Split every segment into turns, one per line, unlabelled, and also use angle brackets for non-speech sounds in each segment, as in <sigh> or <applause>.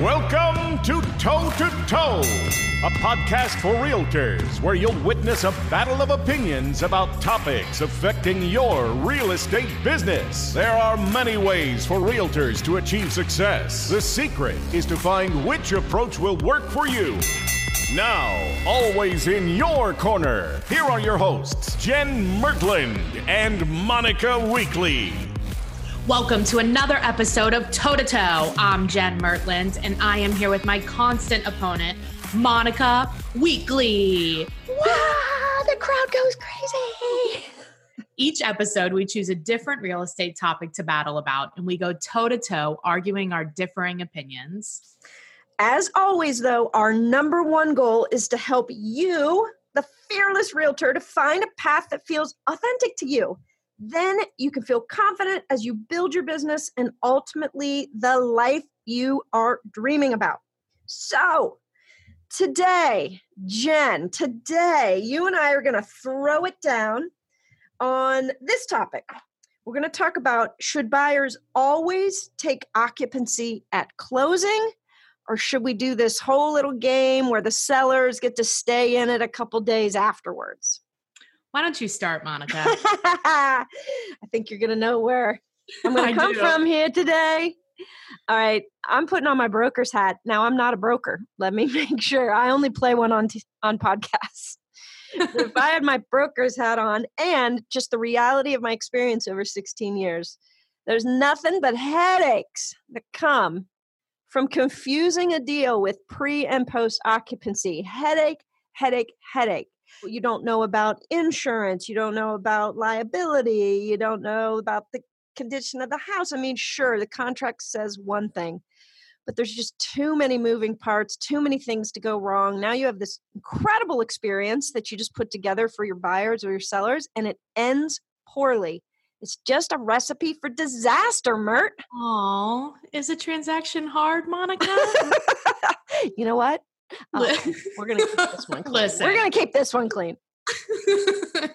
Welcome to Toe to Toe, a podcast for realtors where you'll witness a battle of opinions about topics affecting your real estate business. There are many ways for realtors to achieve success. The secret is to find which approach will work for you. Now, always in your corner, here are your hosts, Jen Mertland and Monica Weekly.
Welcome to another episode of Toe to Toe. I'm Jen Mertland, and I am here with my constant opponent, Monica Weekly.
Wow, the crowd goes crazy.
Each episode, we choose a different real estate topic to battle about, and we go toe to toe, arguing our differing opinions.
As always, though, our number one goal is to help you, the fearless realtor, to find a path that feels authentic to you then you can feel confident as you build your business and ultimately the life you are dreaming about. So, today, Jen, today, you and I are going to throw it down on this topic. We're going to talk about should buyers always take occupancy at closing? Or should we do this whole little game where the sellers get to stay in it a couple days afterwards?
Why don't you start, <laughs> Monica?
I think you're going to know where I'm going <laughs> to come do. from here today. All right, I'm putting on my broker's hat. Now I'm not a broker. Let me <laughs> make sure. I only play one on t- on podcasts. if I had my broker's hat on and just the reality of my experience over 16 years, there's nothing but headaches that come from confusing a deal with pre and post occupancy. Headache, headache, headache you don't know about insurance, you don't know about liability, you don't know about the condition of the house. I mean, sure, the contract says one thing, but there's just too many moving parts, too many things to go wrong. Now you have this incredible experience that you just put together for your buyers or your sellers, and it ends poorly. It's just a recipe for disaster, Mert.
Oh, is a transaction hard, Monica? <laughs>
you know what? Oh, <laughs> we're gonna keep this one <laughs> clean. Listen. We're gonna keep this one clean. <laughs>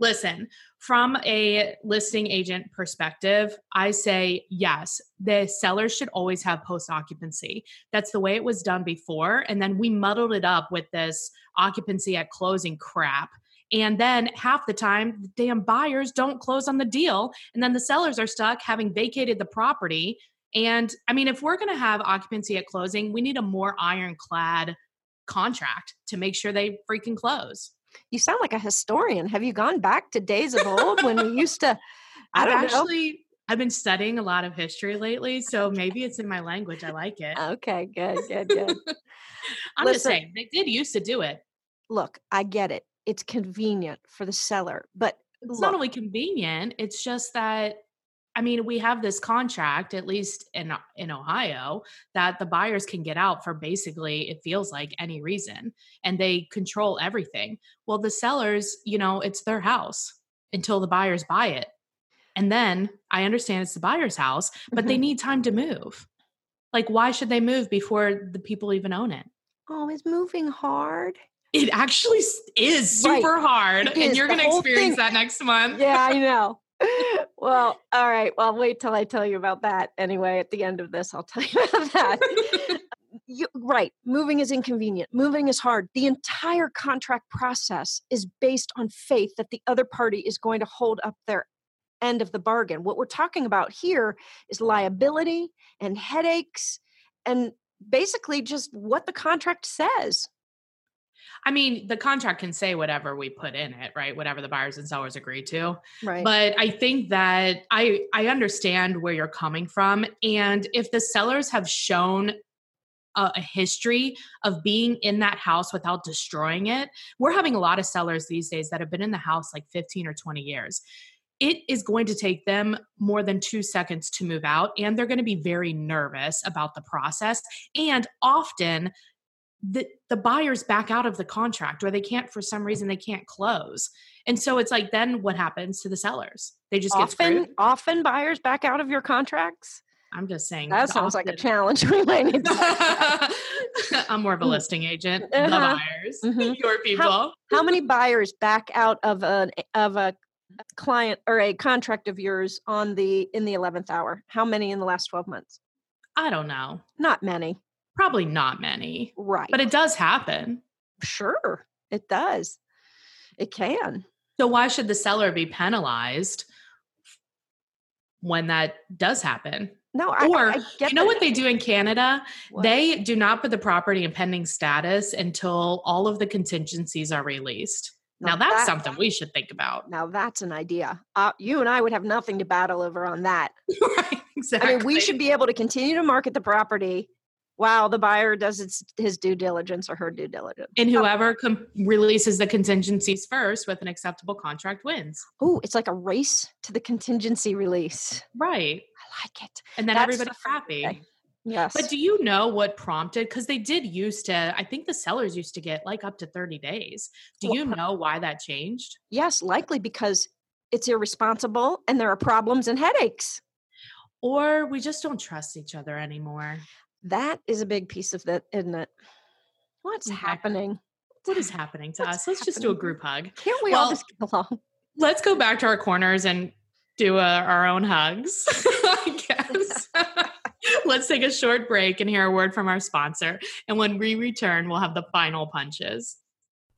Listen, from a listing agent perspective, I say yes, the sellers should always have post occupancy. That's the way it was done before. And then we muddled it up with this occupancy at closing crap. And then half the time, the damn buyers don't close on the deal. And then the sellers are stuck having vacated the property and I mean, if we're going to have occupancy at closing, we need a more ironclad contract to make sure they freaking close.
You sound like a historian. Have you gone back to days of old when we used to? <laughs>
I have actually. Know. I've been studying a lot of history lately, so maybe it's in my language. I like it.
Okay, good, good, good. <laughs>
I'm Listen, just saying they did used to do it.
Look, I get it. It's convenient for the seller, but
it's
look,
not only convenient, it's just that I mean, we have this contract, at least in in Ohio, that the buyers can get out for basically it feels like any reason, and they control everything. Well, the sellers, you know, it's their house until the buyers buy it, and then I understand it's the buyer's house, but mm-hmm. they need time to move. Like, why should they move before the people even own it?
Oh, is moving hard?
It actually is super right. hard, and you're going to experience thing. that next month.
Yeah, I know well, all right. Well, wait till I tell you about that. Anyway, at the end of this, I'll <laughs> tell you about that. <laughs> you, right. Moving is inconvenient. Moving is hard. The entire contract process is based on faith that the other party is going to hold up their end of the bargain. What we're talking about here is liability and headaches and basically just what the contract says.
I mean, the contract can say whatever we put in it, right? Whatever the buyers and sellers agree to.
Right.
But I think that I I understand where you're coming from and if the sellers have shown a, a, history of being in that house without destroying it. We're having a lot of sellers these days that have been in the house like 15 or 20 years. It is going to take them more than two seconds to move out, and they're going to be very nervous about the process. And often, the the buyers back out of the contract or they can't for some reason they can't close. And so it's like then what happens to the sellers? They just
often,
get screwed.
Often buyers back out of your contracts?
I'm just saying
that sounds often. like a challenge we might need to <laughs>
i'm more of a listing agent uh-huh. the buyers mm-hmm. <laughs> your people
how, how many buyers back out of a of a client or a contract of yours on the in the 11th hour? How many in the last 12 months?
I don't know.
Not many
Probably not many.
Right.
But it does happen.
Sure, it does. It can.
So why should the seller be penalized when that does happen?
No, I,
or
I get
you know
that.
what they do in Canada?
What?
They do not put the property in pending status until all of the contingencies are released. Now,
Now
that's
that-
something we should think about.
Now that's an idea. Uh, you and I would have nothing to battle over on that. <laughs>
right, exactly.
I mean, we should be able to continue to market the property while the buyer does its, his due diligence or her due diligence.
and whoever com- releases the contingencies first with an acceptable contract wins.
Oh, it's like a race to the contingency release.
Right.
I like it.
And then
That's
everybody's happy.
thing. Yes.
But do you know what prompted? Because they did used to, I think the sellers used to get like up to 30 days. Do
Well,
you know why that changed?
yes, likely because it's irresponsible and there are problems and headaches.
Or we just don't trust each other anymore?
That is a big piece of that, isn't it? What's happening?
What is happening to
What's
us? Let's just do a group hug.
Can't we all just get along?
Let's go back to our corners and do uh, our own hugs, <laughs> I guess. <laughs> Let's take a short break and hear a word from our sponsor. And when we return, we'll have the final punches.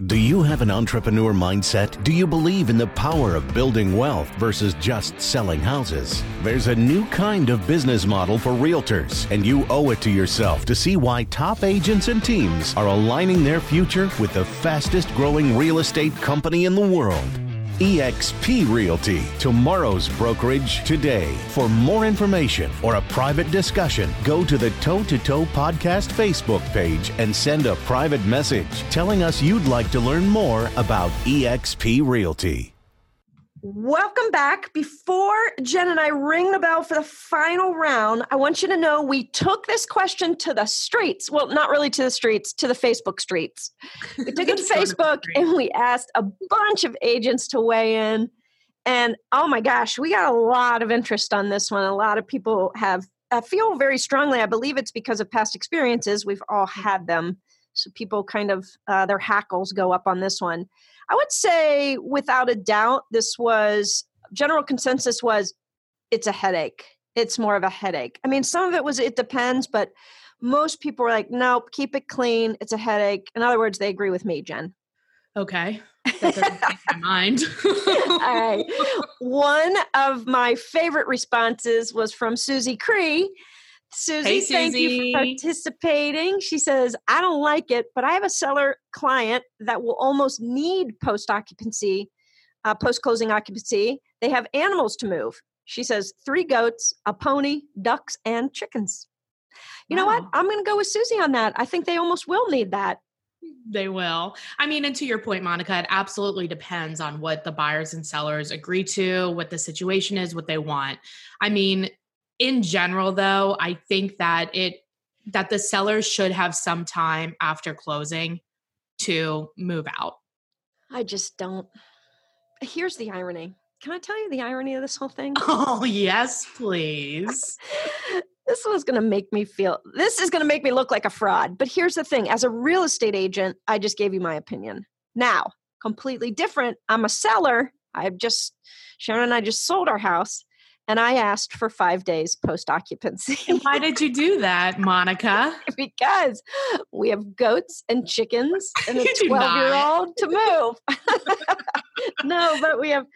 Do you have an entrepreneur mindset? Do you believe in the power of building wealth versus just selling houses? There's a new kind of business model for realtors, and you owe it to yourself to see why top agents and teams are aligning their future with the fastest growing real estate company in the world. eXp Realty, tomorrow's brokerage today. For more information or a private discussion, go to the Toe to Toe Podcast Facebook page and send a private message telling us you'd like to learn more about eXp Realty.
Welcome back. Before Jen and I ring the bell for the final round, I want you to know we took this question to the streets. Well, not really to the streets, to the Facebook streets. We took it to
Let's go to the
Facebook and we asked a bunch of agents to weigh in. And oh my gosh, we got a lot of interest on this one. A lot of people have I feel very strongly. I believe it's because of past experiences. We've all had them. So people kind of uh, their hackles go up on this one. I would say, without a doubt, this was general consensus was it's a headache. It's more of a headache. I mean, some of it was it depends, but most people were like, nope, keep it clean. It's a headache. In other words, they agree with me, Jen.
Okay. That doesn't change my mind. <laughs>
All right. One of my favorite responses was from Susie Cree. Susie,
Hey,
thank you for participating. She says, I don't like it, but I have a seller client that will almost need post occupancy, uh, post closing occupancy. They have animals to move. She says, three goats, a pony, ducks, and chickens. You know what? I'm going to go with Susie on that. I think they almost will need that.
They will. I mean, and to your point, Monica, it absolutely depends on what the buyers and sellers agree to, what the situation is, what they want. I mean, in general, though, I think that it that the sellers should have some time after closing to move out.
I just don't. Here's the irony. Can I tell you the irony of this whole thing? <laughs>
Oh, yes, please. <laughs>
this was going to make me feel this is going to make me look like a fraud but here's the thing as a real estate agent i just gave you my opinion now completely different i'm a seller i've just sharon and i just sold our house and i asked for five days post occupancy
why did you do that, Monica? <laughs>
because we have goats and chickens <laughs> and a 12 year old to move <laughs> no but we have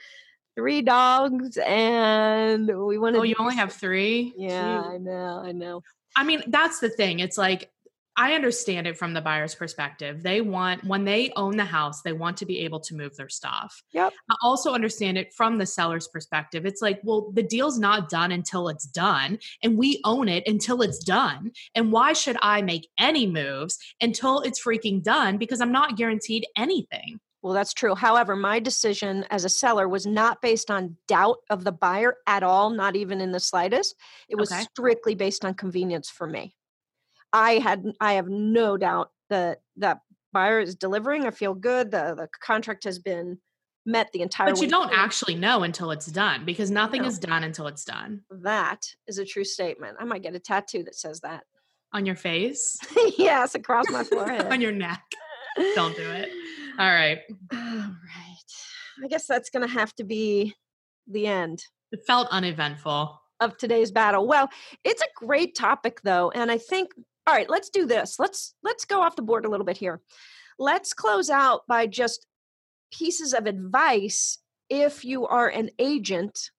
three dogs and we want oh, to
Oh, you only have three?
yeah
Jeez.
i know i know
I mean, that's the thing. It's like, I understand it from the buyer's perspective. They want, when they own the house, they want to be able to move their stuff.
Yep.
I also understand it from the seller's perspective. It's like, well, the deal's not done until it's done, and we own it until it's done. And why should I make any moves until it's freaking done? Because I'm not guaranteed anything.
Well, that's true. However, my decision as a seller was not based on doubt of the buyer at all, not even in the slightest. It was
Okay.
strictly based on convenience for me. I had I have no doubt that that buyer is delivering. I feel good. The the contract has been met the entire
But you don't actually know until it's done because nothing
No.
is done until it's done.
That is a true statement. I might get a tattoo that says that.
On your face, <laughs>
yes, across my <laughs> forehead.
on your neck. <laughs> Don't do it. All right.
All right. I guess that's going to have to be the end.
It felt uneventful.
of today's battle. Well, it's a great topic, though. And I think All right, let's do this. Let's let's go off the board a little bit here. Let's close out by just pieces of advice if you are an agent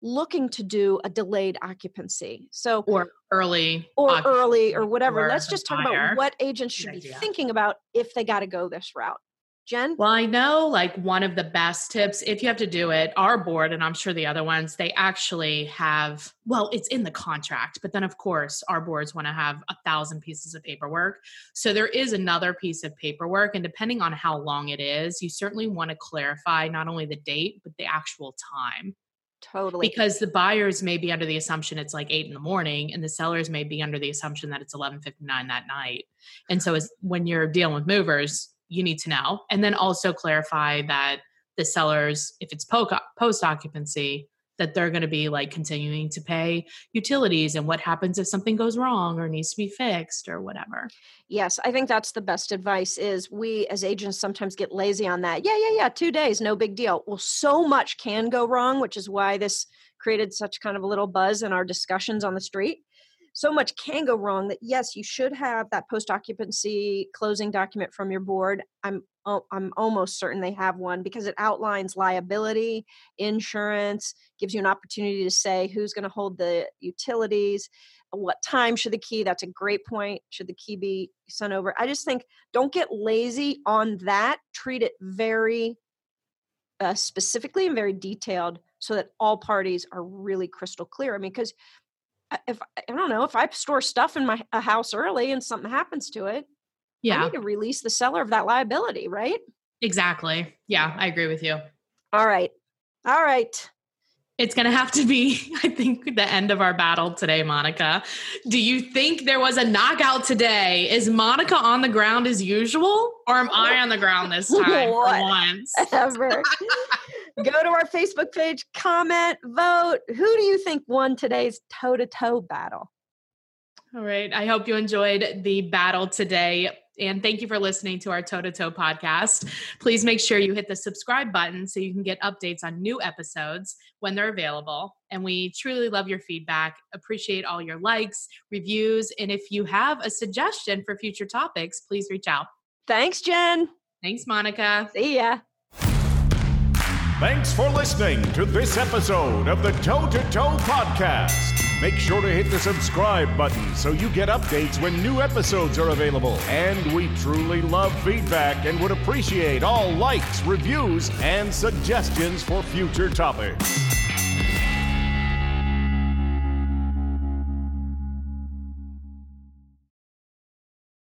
looking to do a delayed occupancy. So
or early
or early or whatever. Let's just talk about what agents should be thinking about if they got to go this route. Jen?
Well, I know like one of the best tips, if you have to do it, our board, and I'm sure the other ones, they actually have, well, it's in the contract, but then of course our boards want to have a thousand pieces of paperwork. So there is another piece of paperwork. And depending on how long it is, you certainly want to clarify not only the date, but the actual time.
Totally.
Because the buyers may be under the assumption it's like eight in the morning, and the sellers may be under the assumption that it's eleven fifty nine that night. And so, as when you're dealing with movers, you need to know. And then also clarify that the sellers, if it's post occupancy, that they're going to be like continuing to pay utilities and what happens if something goes wrong or needs to be fixed or whatever.
Yes, I think that's the best advice is we as agents sometimes get lazy on that. Yeah, yeah, yeah, 2 days, no big deal. Well, so much can go wrong, which is why this created such kind of a little buzz in our discussions on the street so much can go wrong that yes you should have that post occupancy closing document from your board. I'm i'm almost certain they have one because it outlines liability insurance gives you an opportunity to say who's going to hold the utilities what time should the key that's a great point should the key be sent over. I just think don't get lazy on that treat it very uh, specifically and very detailed so that all parties are really crystal clear. I mean because if I don't know if I store stuff in my a house early and something happens to it, yeah, I need to release the seller of that liability, right?
Exactly. Yeah, I agree with you.
All right. All right.
It's going to have to be, <laughs> I think, the end of our battle today, Monica. Do you think there was a knockout today? Is Monica on the ground as usual, or am I on the ground this <laughs> time for once? <laughs>
Ever. Go to our Facebook page, comment, vote. Who do you think won today's toe to toe battle?
All right. I hope you enjoyed the battle today. And thank you for listening to our Toe to Toe podcast. Please make sure you hit the subscribe button so you can get updates on new episodes when they're available. And we truly love your feedback, appreciate all your likes, reviews. And if you have a suggestion for future topics, please reach out.
Thanks, Jen.
Thanks, Monica.
See ya.
Thanks for listening to this episode of the Toe to Toe Podcast. Make sure to hit the subscribe button so you get updates when new episodes are available. And we truly love feedback and would appreciate all likes, reviews, and suggestions for future topics.